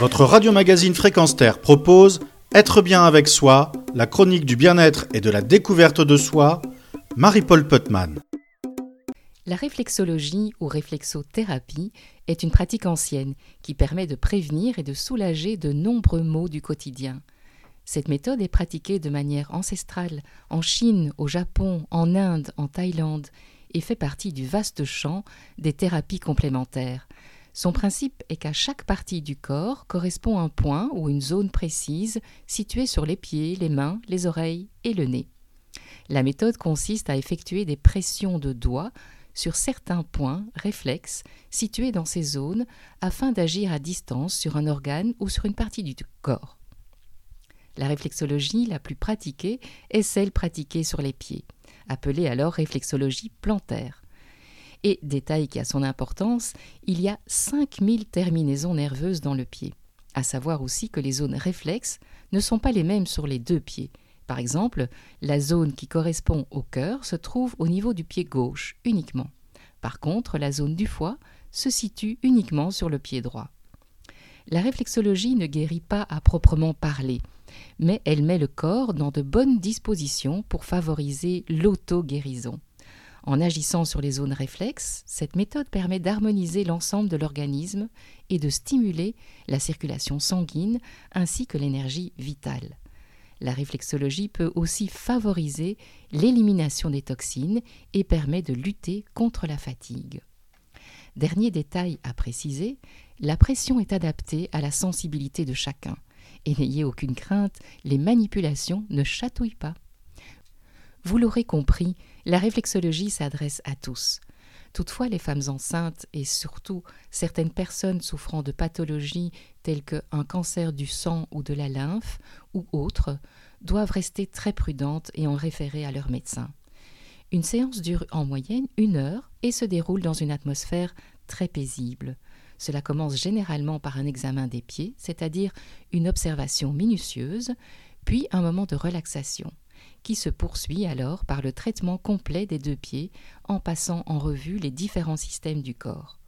Votre radio-magazine Fréquence Terre propose Être bien avec soi, la chronique du bien-être et de la découverte de soi, Marie-Paul Putman. La réflexologie ou réflexothérapie est une pratique ancienne qui permet de prévenir et de soulager de nombreux maux du quotidien. Cette méthode est pratiquée de manière ancestrale en Chine, au Japon, en Inde, en Thaïlande et fait partie du vaste champ des thérapies complémentaires. Son principe est qu'à chaque partie du corps correspond un point ou une zone précise située sur les pieds, les mains, les oreilles et le nez. La méthode consiste à effectuer des pressions de doigts sur certains points réflexes situés dans ces zones afin d'agir à distance sur un organe ou sur une partie du corps. La réflexologie la plus pratiquée est celle pratiquée sur les pieds, appelée alors réflexologie plantaire. Et, détail qui a son importance, il y a 5000 terminaisons nerveuses dans le pied. À savoir aussi que les zones réflexes ne sont pas les mêmes sur les deux pieds. Par exemple, la zone qui correspond au cœur se trouve au niveau du pied gauche uniquement. Par contre, la zone du foie se situe uniquement sur le pied droit. La réflexologie ne guérit pas à proprement parler, mais elle met le corps dans de bonnes dispositions pour favoriser l'auto-guérison. En agissant sur les zones réflexes, cette méthode permet d'harmoniser l'ensemble de l'organisme et de stimuler la circulation sanguine ainsi que l'énergie vitale. La réflexologie peut aussi favoriser l'élimination des toxines et permet de lutter contre la fatigue. Dernier détail à préciser, la pression est adaptée à la sensibilité de chacun. Et n'ayez aucune crainte, les manipulations ne chatouillent pas. Vous l'aurez compris, la réflexologie s'adresse à tous. Toutefois, les femmes enceintes et surtout certaines personnes souffrant de pathologies telles qu'un cancer du sang ou de la lymphe ou autres doivent rester très prudentes et en référer à leur médecin. Une séance dure en moyenne une heure et se déroule dans une atmosphère très paisible. Cela commence généralement par un examen des pieds, c'est-à-dire une observation minutieuse, puis un moment de relaxation qui se poursuit alors par le traitement complet des deux pieds en passant en revue les différents systèmes du corps.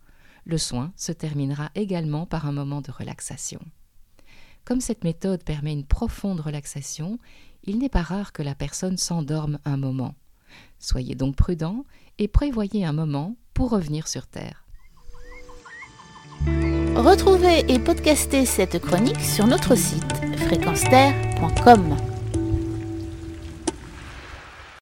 Le soin se terminera également par un moment de relaxation. Comme cette méthode permet une profonde relaxation, il n'est pas rare que la personne s'endorme un moment. Soyez donc prudent et prévoyez un moment pour revenir sur Terre. Retrouvez et podcastez cette chronique sur notre site fréquence